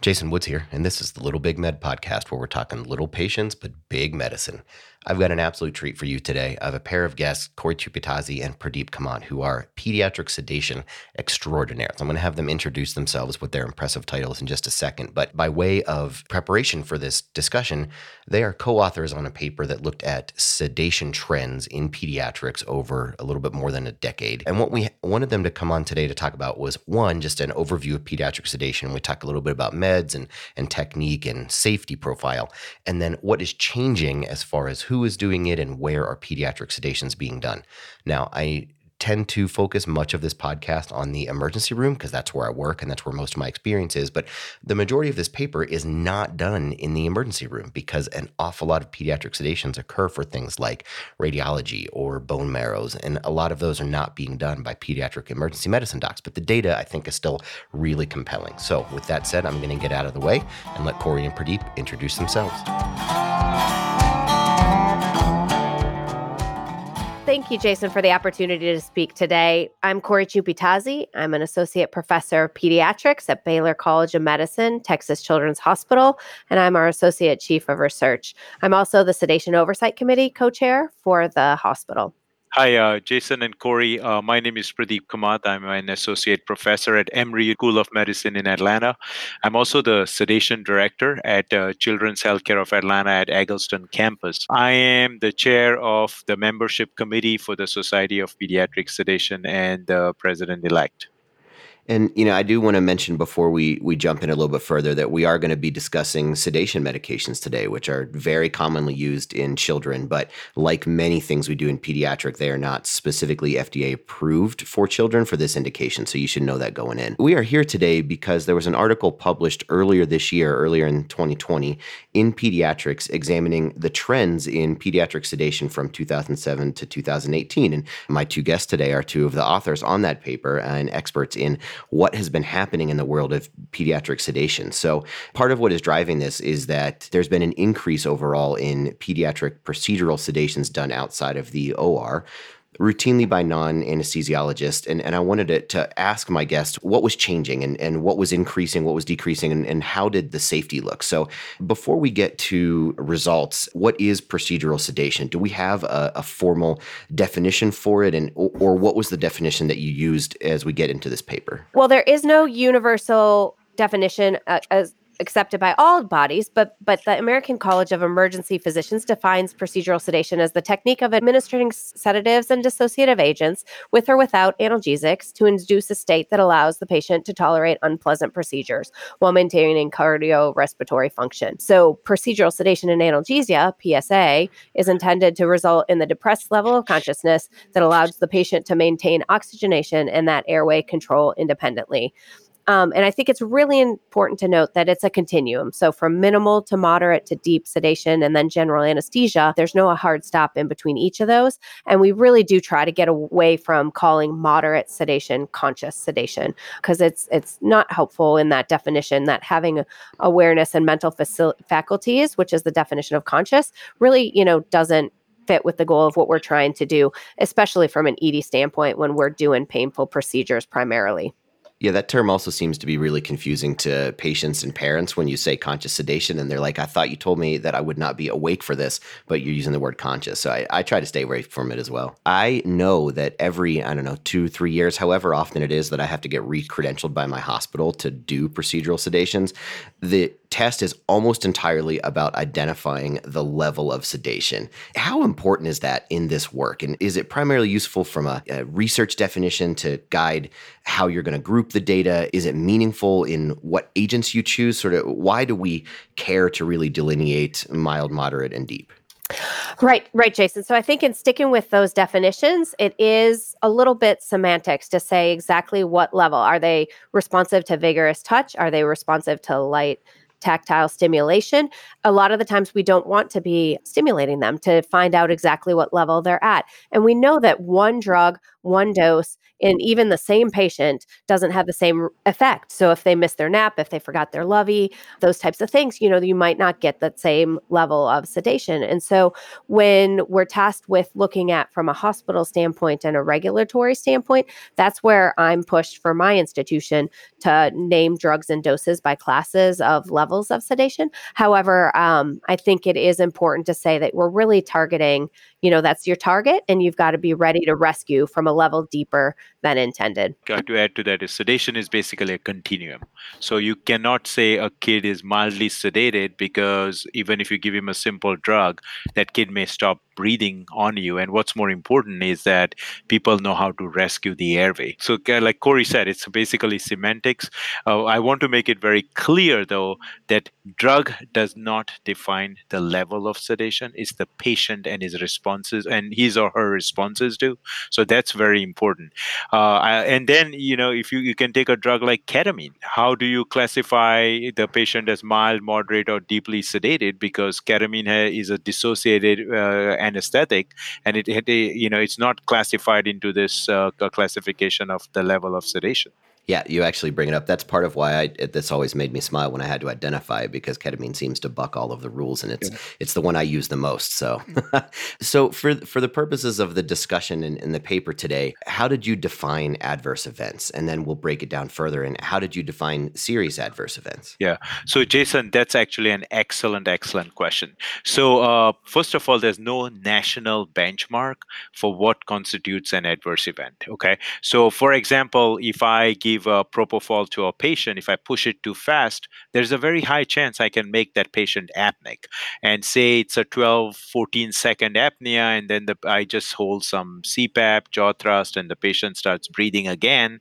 Jason Woods here, and this is the Little Big Med podcast where we're talking little patients but big medicine. I've got an absolute treat for you today. I have a pair of guests, Corey Chumpitazi and Pradeep Kamat, who are pediatric sedation extraordinaires. I'm going to have them introduce themselves with their impressive titles in just a second. But by way of preparation for this discussion, they are co authors on a paper that looked at sedation trends in pediatrics over a little bit more than a decade. And what we wanted them to come on today to talk about was one, just an overview of pediatric sedation. We talk a little bit about meds and, and technique and safety profile, and then what is changing as far as who is doing it and where are pediatric sedations being done. Now, I tend to focus much of this podcast on the emergency room because that's where I work and that's where most of my experience is. But the majority of this paper is not done in the emergency room because an awful lot of pediatric sedations occur for things like radiology or bone marrows. And a lot of those are not being done by pediatric emergency medicine docs. But the data, I think, is still really compelling. So, with that said, I'm going to get out of the way and let Corey and Pradeep introduce themselves. Thank you, Jason, for the opportunity to speak today. I'm Corey Chumpitazi. I'm an associate professor of pediatrics at Baylor College of Medicine, Texas Children's Hospital, and I'm our associate chief of research. I'm also the Sedation Oversight Committee co chair for the hospital. Hi, uh, Jason and Corey. Uh, my name is Pradeep Kamat. I'm an associate professor at Emory School of Medicine in Atlanta. I'm also the sedation director at uh, Children's Healthcare of Atlanta at Egleston campus. I am the chair of the membership committee for the Society of Pediatric Sedation and the president elect. And you know, I do want to mention before we we jump in a little bit further that we are going to be discussing sedation medications today, which are very commonly used in children, but like many things we do in pediatric, they are not specifically FDA approved for children for this indication. So you should know that going in. We are here today because there was an article published earlier this year, earlier in 2020, in Pediatrics examining the trends in pediatric sedation from 2007 to 2018. And my two guests today are two of the authors on that paper and experts in what has been happening in the world of pediatric sedation. So, part of what is driving this is that there's been an increase overall in pediatric procedural sedations done outside of the OR routinely by non-anesthesiologists and, and i wanted to, to ask my guest what was changing and, and what was increasing what was decreasing and, and how did the safety look? So before we get to results what is procedural sedation? Do we have a, a formal definition for it and or, or what was the definition that you used as we get into this paper? Well there is no universal definition uh, as accepted by all bodies, but but the American College of Emergency Physicians defines procedural sedation as the technique of administering sedatives and dissociative agents with or without analgesics to induce a state that allows the patient to tolerate unpleasant procedures while maintaining cardiorespiratory function. So, procedural sedation and analgesia (PSA) is intended to result in the depressed level of consciousness that allows the patient to maintain oxygenation and that airway control independently. Um, and I think it's really important to note that it's a continuum. So, from minimal to moderate to deep sedation and then general anesthesia, there's no hard stop in between each of those. And we really do try to get away from calling moderate sedation conscious sedation because it's it's not helpful in that definition that having awareness and mental faculties, which is the definition of conscious, really you know doesn't fit with the goal of what we're trying to do, especially from an ED standpoint when we're doing painful procedures primarily. Yeah, that term also seems to be really confusing to patients and parents when you say conscious sedation, and they're like, I thought you told me that I would not be awake for this, but you're using the word conscious. So I, I try to stay away from it as well. I know that every, I don't know, two, three years, however often it is that I have to get re credentialed by my hospital to do procedural sedations, the test is almost entirely about identifying the level of sedation. How important is that in this work? And is it primarily useful from a, a research definition to guide how you're going to group the data? Is it meaningful in what agents you choose? Sort of why do we care to really delineate mild, moderate, and deep? Right, right, Jason. So I think in sticking with those definitions, it is a little bit semantics to say exactly what level. Are they responsive to vigorous touch? Are they responsive to light tactile stimulation, a lot of the times we don't want to be stimulating them to find out exactly what level they're at. And we know that one drug one dose in even the same patient doesn't have the same effect. So if they miss their nap, if they forgot their lovey, those types of things, you know, you might not get that same level of sedation. And so when we're tasked with looking at from a hospital standpoint and a regulatory standpoint, that's where I'm pushed for my institution to name drugs and doses by classes of levels of sedation. However, um, I think it is important to say that we're really targeting, you know, that's your target, and you've got to be ready to rescue from a level deeper than intended. To add to that, is sedation is basically a continuum. So you cannot say a kid is mildly sedated because even if you give him a simple drug, that kid may stop breathing on you. And what's more important is that people know how to rescue the airway. So, like Corey said, it's basically semantics. Uh, I want to make it very clear, though, that drug does not define the level of sedation. It's the patient and his responses and his or her responses do. So that's very important. Uh, and then, you know, if you, you can take a drug like ketamine, how do you classify the patient as mild, moderate, or deeply sedated? Because ketamine is a dissociated uh, anesthetic, and it, it, you know, it's not classified into this uh, classification of the level of sedation. Yeah, you actually bring it up. That's part of why I, it, this always made me smile when I had to identify it because ketamine seems to buck all of the rules, and it's yeah. it's the one I use the most. So, so for for the purposes of the discussion in, in the paper today, how did you define adverse events? And then we'll break it down further. And how did you define serious adverse events? Yeah. So, Jason, that's actually an excellent, excellent question. So, uh, first of all, there's no national benchmark for what constitutes an adverse event. Okay. So, for example, if I give give propofol to a patient, if I push it too fast, there's a very high chance I can make that patient apneic. And say it's a 12, 14 second apnea, and then the, I just hold some CPAP, jaw thrust, and the patient starts breathing again.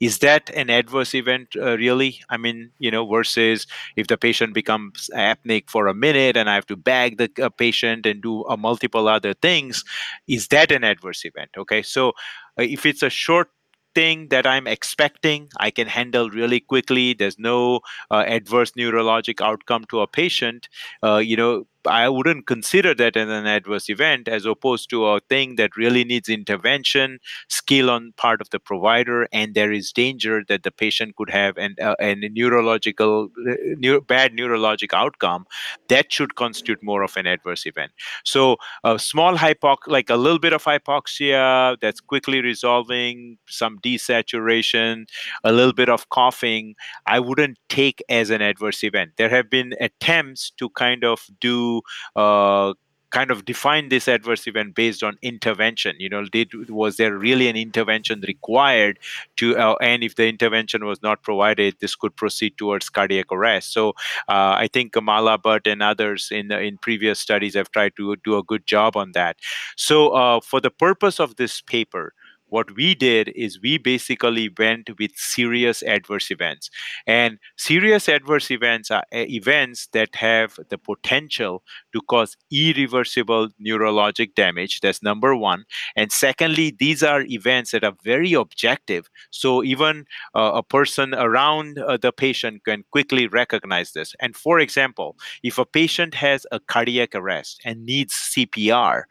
Is that an adverse event, uh, really? I mean, you know, versus if the patient becomes apneic for a minute and I have to bag the uh, patient and do uh, multiple other things, is that an adverse event? Okay, so uh, if it's a short thing that I'm expecting, I can handle really quickly. There's no uh, adverse neurologic outcome to a patient. Uh, you know, I wouldn't consider that as an adverse event as opposed to a thing that really needs intervention, skill on part of the provider, and there is danger that the patient could have an, uh, an neurological uh, neuro, bad neurologic outcome. That should constitute more of an adverse event. So a small hypox, like a little bit of hypoxia that's quickly resolving, some desaturation, a little bit of coughing, I wouldn't take as an adverse event. There have been attempts to kind of do uh, kind of define this adverse event based on intervention? You know did was there really an intervention required to uh, and if the intervention was not provided this could proceed towards cardiac arrest? So uh, i think Maala Bhatt and others in in previous studies have tried to do a good job on that. So uh, for the purpose of this paper what we did is we basically went with serious adverse events. And serious adverse events are uh, events that have the potential to cause irreversible neurologic damage. That's number one. And secondly these are events that are very objective. So even uh, a person around uh, the patient can quickly recognize this. And for example if a patient has a cardiac arrest and needs cpr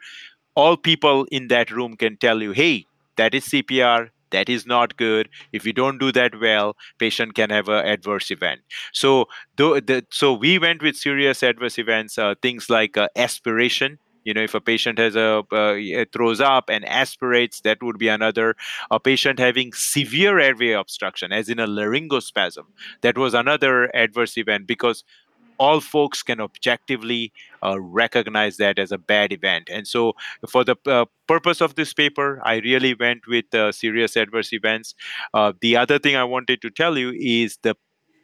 all people in that room can tell you hey that is CPR. That is not good. If you don't do that well, patient can have an adverse event. So, the, so we went with serious adverse events, uh, things like uh, aspiration, you know if a patient has a uh, throws up and aspirates that would be another a patient having severe airway obstruction as in a laryngospasm that was another adverse event because all folks can objectively uh, recognize that as a bad event. And so, for the uh, purpose of this paper, I really went with uh, serious adverse events. Uh, the other thing I wanted to tell you is the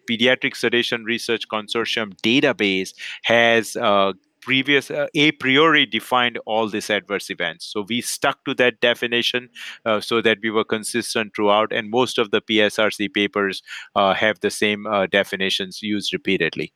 Pediatric Sedation Research Consortium database has uh, previous uh, a priori defined all these adverse events so we stuck to that definition uh, so that we were consistent throughout and most of the psrc papers uh, have the same uh, definitions used repeatedly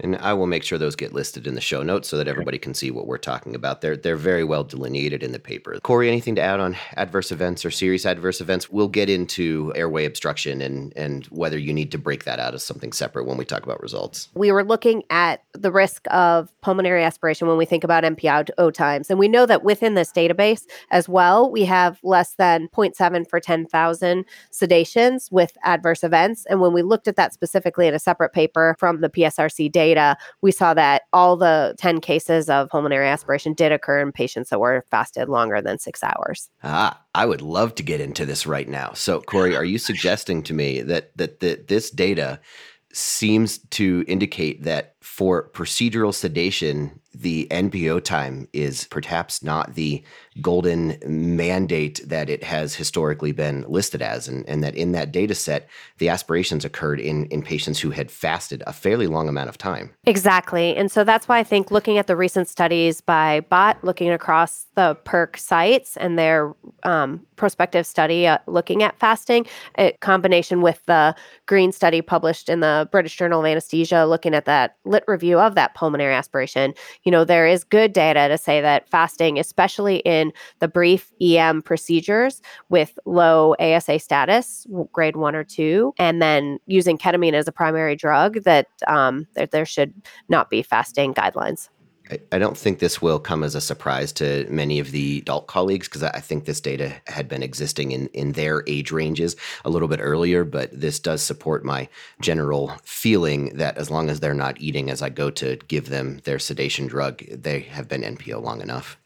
And I will make sure those get listed in the show notes so that everybody can see what we're talking about. They're they're very well delineated in the paper. Corey, anything to add on adverse events or serious adverse events? We'll get into airway obstruction and and whether you need to break that out as something separate when we talk about results. We were looking at the risk of pulmonary aspiration when we think about NPO times, and we know that within this database as well, we have less than 0.7 for 10,000 sedations with adverse events. And when we looked at that specifically in a separate paper from the PSRC data data, we saw that all the 10 cases of pulmonary aspiration did occur in patients that were fasted longer than six hours. Ah, I would love to get into this right now. So, Corey, are you suggesting to me that that, that this data seems to indicate that for procedural sedation, the NPO time is perhaps not the golden mandate that it has historically been listed as, and, and that in that data set, the aspirations occurred in, in patients who had fasted a fairly long amount of time. Exactly. And so that's why I think looking at the recent studies by Bhatt, looking across the PERC sites and their um, prospective study uh, looking at fasting, in combination with the Green study published in the British Journal of Anesthesia, looking at that lit review of that pulmonary aspiration, you know, there is good data to say that fasting, especially in the brief EM procedures with low ASA status, grade one or two, and then using ketamine as a primary drug, that um, there, there should not be fasting guidelines. I don't think this will come as a surprise to many of the adult colleagues because I think this data had been existing in, in their age ranges a little bit earlier, but this does support my general feeling that as long as they're not eating as I go to give them their sedation drug, they have been NPO long enough.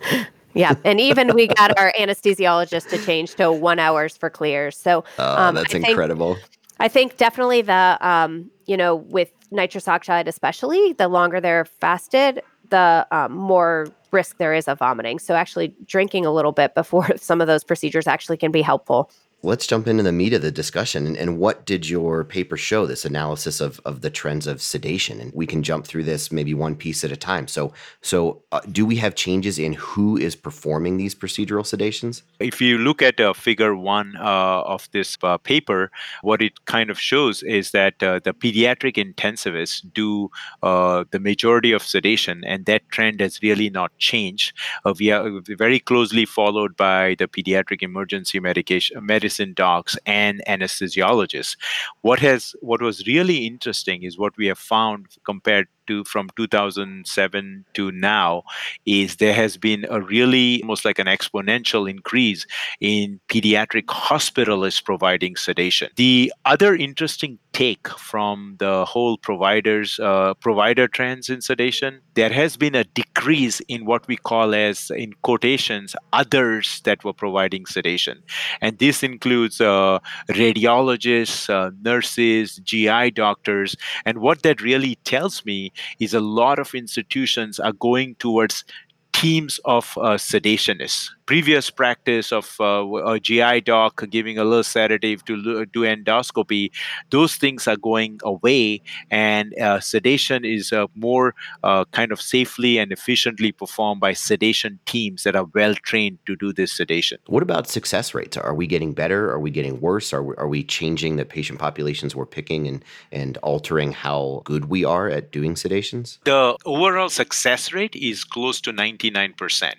Yeah, and even we got our anesthesiologist to change to one hours for clears. So oh, um, that's I incredible. Think, I think definitely the um, you know with nitrous oxide especially the longer they're fasted, the um, more risk there is of vomiting. So actually drinking a little bit before some of those procedures actually can be helpful let's jump into the meat of the discussion. And, and, what did your paper show, this analysis of, of the trends of sedation? And we can jump through this maybe one piece at a time. So, so uh, do we have changes in who is performing these procedural sedations? If you look at uh, figure one uh, of this uh, paper, what it kind of shows is that uh, the pediatric intensivists do uh, the majority of sedation, and that trend has really not changed. we are very closely followed by the pediatric emergency medication medicine medicine docs and anesthesiologists. What has what was really interesting is what we have found compared to from 2007 to now is there has been a really almost like an exponential increase in pediatric hospitalists providing sedation. The other interesting take from the whole providers uh, provider trends in sedation there has been a decrease in what we call as in quotations others that were providing sedation and this includes uh, radiologists uh, nurses gi doctors and what that really tells me is a lot of institutions are going towards teams of uh, sedationists previous practice of uh, a GI doc giving a little sedative to do endoscopy, those things are going away, and uh, sedation is uh, more uh, kind of safely and efficiently performed by sedation teams that are well trained to do this sedation. What about success rates? Are we getting better? Are we getting worse? Are we, are we changing the patient populations we're picking and, and altering how good we are at doing sedations? The overall success rate is close to 99%.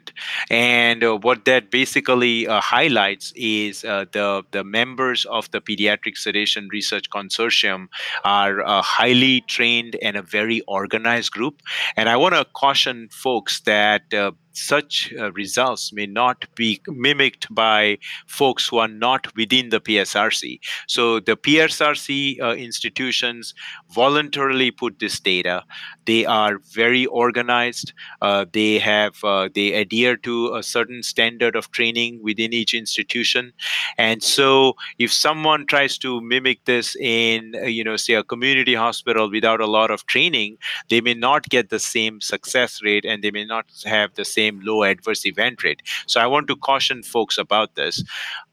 And uh, what what that basically uh, highlights is uh, the the members of the Pediatric Sedation Research Consortium are a highly trained and a very organized group. And I want to caution folks that uh, such uh, results may not be mimicked by folks who are not within the PSRC. So the PSRC uh, institutions voluntarily put this data. They are very organized. Uh, they have uh, they adhere to a certain standard of training within each institution. And so if someone tries to mimic this in uh, you know say a community hospital without a lot of training, they may not get the same success rate and they may not have the same same low adverse event rate. So I want to caution folks about this.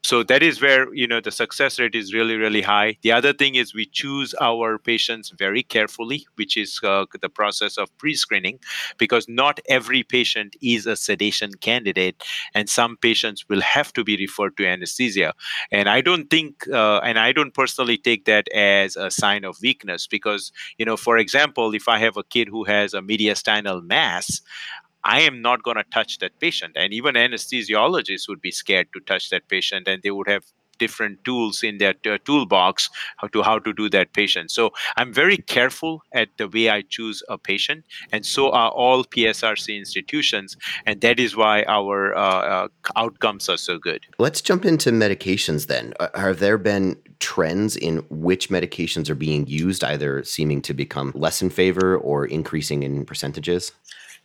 So that is where you know the success rate is really really high. The other thing is we choose our patients very carefully which is uh, the process of pre-screening because not every patient is a sedation candidate and some patients will have to be referred to anesthesia. And i don't think uh, and i don't personally take that as a sign of weakness because you know for example if i have a kid who has a mediastinal mass I am not going to touch that patient. And even anesthesiologists would be scared to touch that patient and they would have different tools in their uh, toolbox how to how to do that patient. So i'm very careful at the way i choose a patient and so are all psrc institutions and that is why our uh, uh, outcomes are so good. Let's jump into medications then. Uh, have there been trends in which medications are being used either seeming to become less in favor or increasing in percentages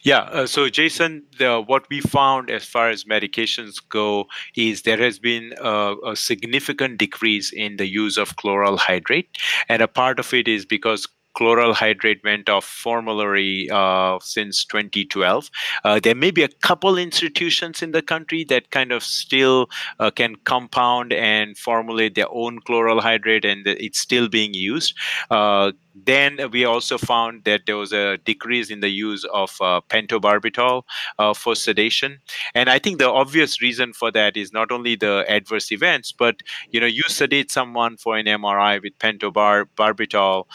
yeah. Uh, so, Jason, the, what we found as far as medications go is there has been a, a significant decrease in the use of chloral hydrate. And a part of it is because chloral hydrate went off formulary uh, since 2012. Uh, there may be a couple institutions in the country that kind of still uh, can compound and formulate their own chloral hydrate, and it's still being used. Uh, then we also found that there was a decrease in the use of uh, pentobarbital uh, for sedation, and I think the obvious reason for that is not only the adverse events, but you know, you sedate someone for an MRI with pentobarbital,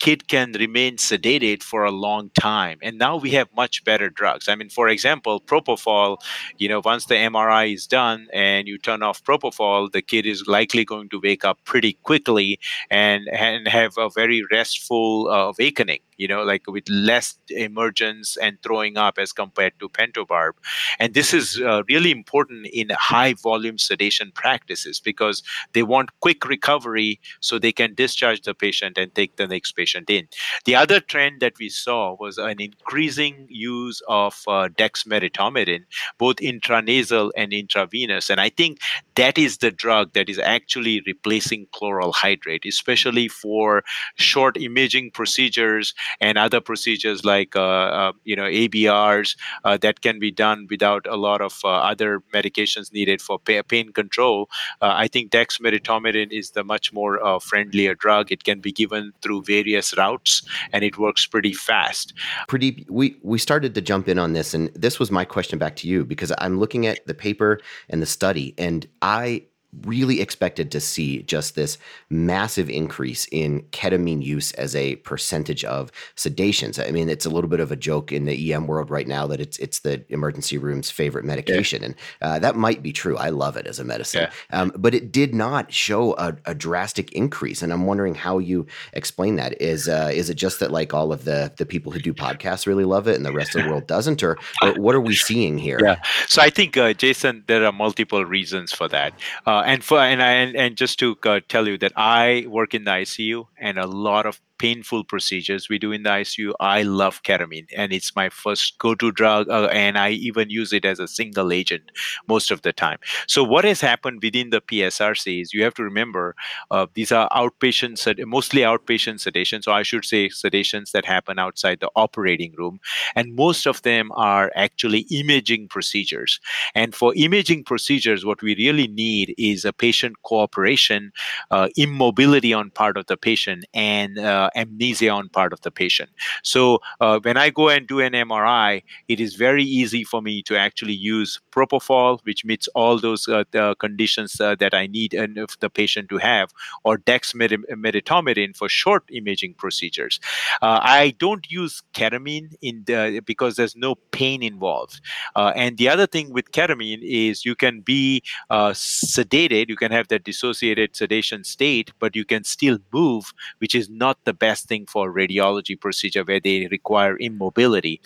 kid can remain sedated for a long time and now we have much better drugs. I mean for example propofol you know once the mri is done and you turn off propofol the kid is likely going to wake up pretty quickly and and have a very restful uh, awakening you know, like with less emergence and throwing up as compared to pentobarb. And this is uh, really important in high volume sedation practices because they want quick recovery so they can discharge the patient and take the next patient in. The other trend that we saw was an increasing use of uh, dexmedetomidine, both intranasal and intravenous. And I think that is the drug that is actually replacing chloral hydrate, especially for short imaging procedures and other procedures like uh, uh, you know ABRs uh, that can be done without a lot of other medications needed for pain control. I think dexmedetomidine is the much more friendlier drug. It can be given through various routes, and it works pretty fast. Pradeep, we we started to jump in on this, and this was my question back to you because I'm looking at the paper and the study, and I really expected to see just this massive increase in ketamine use as a percentage of sedations. I mean, it's a little bit of a joke in the EM world right now that it's it's the emergency room's favorite medication, yeah. and uh, that might be true. I love it as a medicine, yeah. um, but it did not show a, a, drastic increase. And I'm wondering how you explain that. Is uh, is it just that like all of the the people who do podcasts really love it and the rest of the world doesn't, or, or what are we seeing here? Yeah. So I think uh, Jason, there are multiple reasons for that. Uh, and for and I, and, and just to uh, tell you that I work in the ICU, and a lot of painful procedures we do in the ICU, I love ketamine, and it's my first go-to drug, uh, and I even use it as a single agent most of the time. So what has happened within the PSRC is you have to remember uh, these are outpatient, mostly outpatient sedation. So I should say sedations that happen outside the operating room, and most of them are actually imaging procedures. And for imaging procedures, what we really need is a patient cooperation, uh, immobility on part of the patient, and uh, amnesia on part of the patient. So uh, when I go and do an MRI, it is very easy for me to actually use propofol, which meets all those uh, conditions uh, that I need and the patient to have, or dexmedetomidine for short imaging procedures. I don't use ketamine in the because there's no pain involved. Uh, and the other thing with ketamine is you can be uh, sedated, you can have that dissociated sedation state, but you can still move, which is not the best thing for radiology procedure where they require immobility.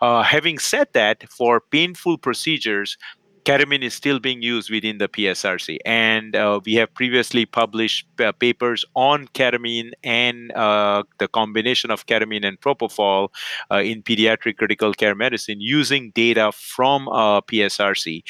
Uh, having said that, for painful procedures, ketamine is still being used within the PSRC. And uh, we have previously published uh, papers on ketamine and uh, the combination of ketamine and propofol uh, in pediatric critical care medicine using data from uh, PSRC.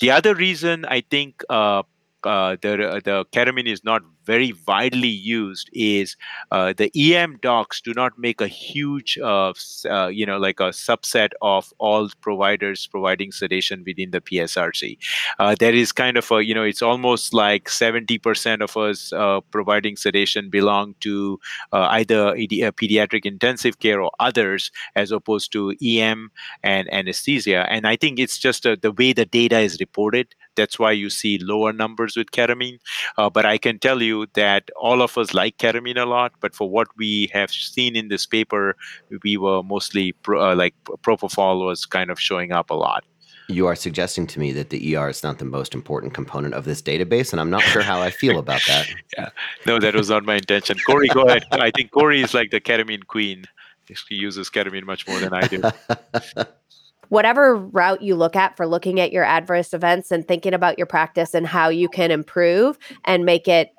The other reason I think uh, the the ketamine is not very widely used is uh, the EM docs do not make a huge, uh, uh, you know, like a subset of all providers providing sedation within the PSRC. Uh, there is kind of a, you know, it's almost like 70% of us uh, providing sedation belong to uh, either pediatric intensive care or others, as opposed to EM and anesthesia. And I think it's just the way the data is reported that's why you see lower numbers with ketamine. But I can tell you that all of us like ketamine a lot. But for what we have seen in this paper, we were mostly pro, uh, like propofol was kind of showing up a lot. You are suggesting to me that the ER is not the most important component of this database, and I'm not sure how I feel about that. yeah, no, that was not my intention. Corey, go ahead. I think Corey is like the ketamine queen. He uses ketamine much more than I do. whatever route you look at for looking at your adverse events and thinking about your practice and how you can improve and make it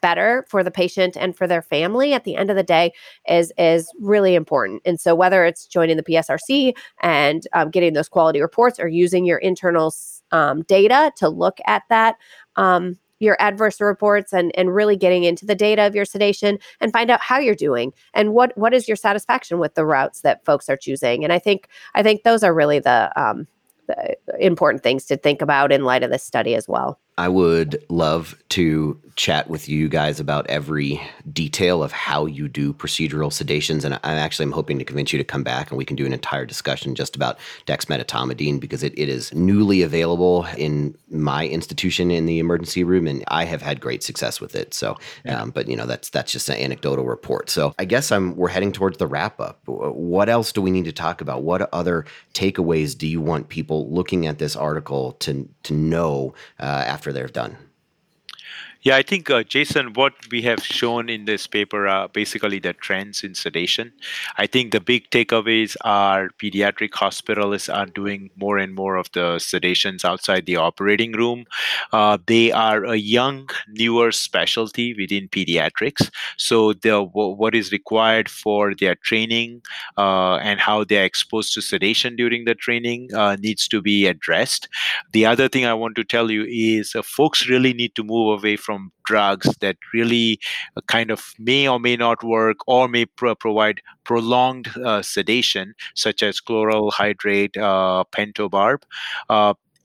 better for the patient and for their family at the end of the day is is really important. And so whether it's joining the psrc and um, getting those quality reports or using your internal um, data to look at that um, your adverse reports and and really getting into the data of your sedation and find out how you're doing and what what is your satisfaction with the routes that folks are choosing. And i think i think those are really the um the important things to think about in light of this study as well I would love to chat with you guys about every detail of how you do procedural sedations. And I actually am hoping to convince you to come back and we can do an entire discussion just about dexmedetomidine because it, it is newly available in my institution in the emergency room and I have had great success with it. So, um, but you know, that's, that's just an anecdotal report. So I guess I'm, we're heading towards the wrap up. What else do we need to talk about? What other takeaways do you want people looking at this article to, to know uh, after after they're done. Yeah, I think, uh, Jason, what we have shown in this paper are basically the trends in sedation. I think the big takeaways are pediatric hospitalists are doing more and more of the sedations outside the operating room. Uh, they are a young, newer specialty within pediatrics. So, the what is required for their training uh, and how they're exposed to sedation during the training uh, needs to be addressed. The other thing I want to tell you is uh, folks really need to move away from from drugs that really uh, kind of may or may not work or may pro- provide prolonged uh, sedation, such as chloral hydrate, uh, pentobarb.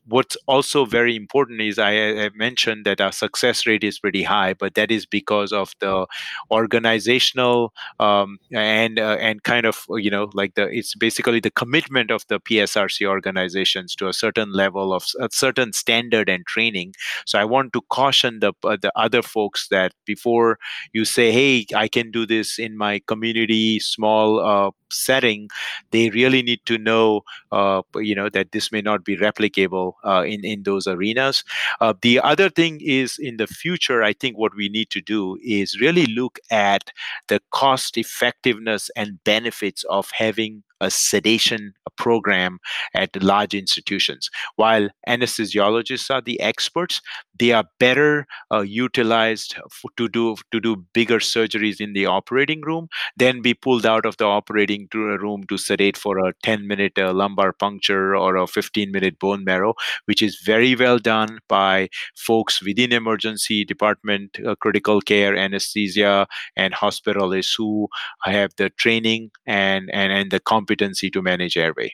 What's also very important is I, I, mentioned that our success rate is pretty high, but that is because of the organizational um, and uh, and kind of you know like the it's basically the commitment of the PSRC organizations to a certain level of a certain standard and training. So I want to caution the uh, the other folks that before you say, hey, I can do this in my community small uh, setting, they really need to know uh, you know that this may not be replicable uh, in in those arenas. Uh, the other thing is in the future, I think what we need to do is really look at the cost effectiveness and benefits of having a sedation program at large institutions. While anesthesiologists are the experts, they are better uh, utilized to do to do bigger surgeries in the operating room than be pulled out of the operating room to sedate for a 10 minute uh, lumbar puncture or a 15 minute bone marrow, which is very well done by folks within emergency department, uh, critical care, anesthesia, and hospitalists who have the training and and and the competency to manage airway.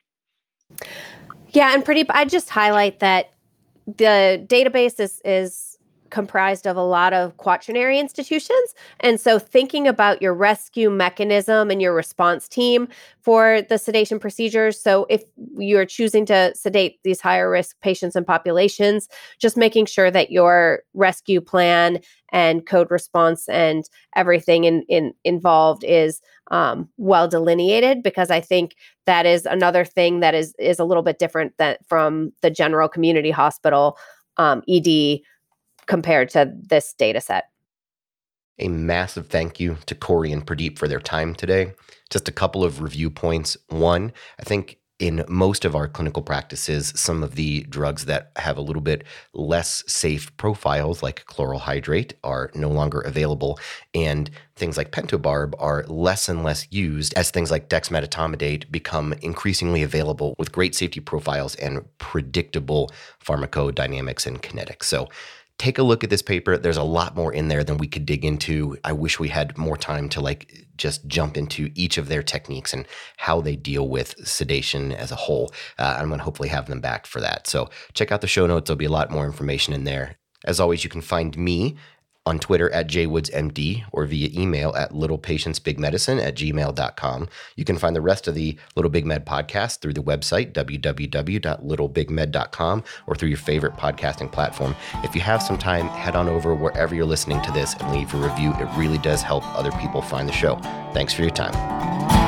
Yeah, and Pradeep. I just highlight that the database is is comprised of a lot of quaternary institutions. And so, thinking about your rescue mechanism and your response team for the sedation procedures. So, if you're choosing to sedate these higher risk patients and populations, just making sure that your rescue plan and code response and everything in, in involved is um, well delineated because I think that is another thing that is is a little bit different that from the general community hospital um, ED compared to this data set. A massive thank you to Corey and Pradeep for their time today. Just a couple of review points. One, I think in most of our clinical practices, some of the drugs that have a little bit less safe profiles, like chloral hydrate, are no longer available. And things like pentobarb are less and less used as things like dexmedetomidate become increasingly available with great safety profiles and predictable pharmacodynamics and kinetics. So take a look at this paper. There's a lot more in there than we could dig into. I wish we had more time to like just jump into each of their techniques and how they deal with sedation as a whole. Uh, I'm going to hopefully have them back for that. So check out the show notes. There'll be a lot more information in there. As always, you can find me on Twitter at jwoodsmd or via email at littlepatientsbigmedicine at gmail.com. You can find the rest of the Little Big Med podcast through the website, www.littlebigmed.com, or through your favorite podcasting platform. If you have some time, head on over wherever you're listening to this and leave a review. It really does help other people find the show. Thanks for your time.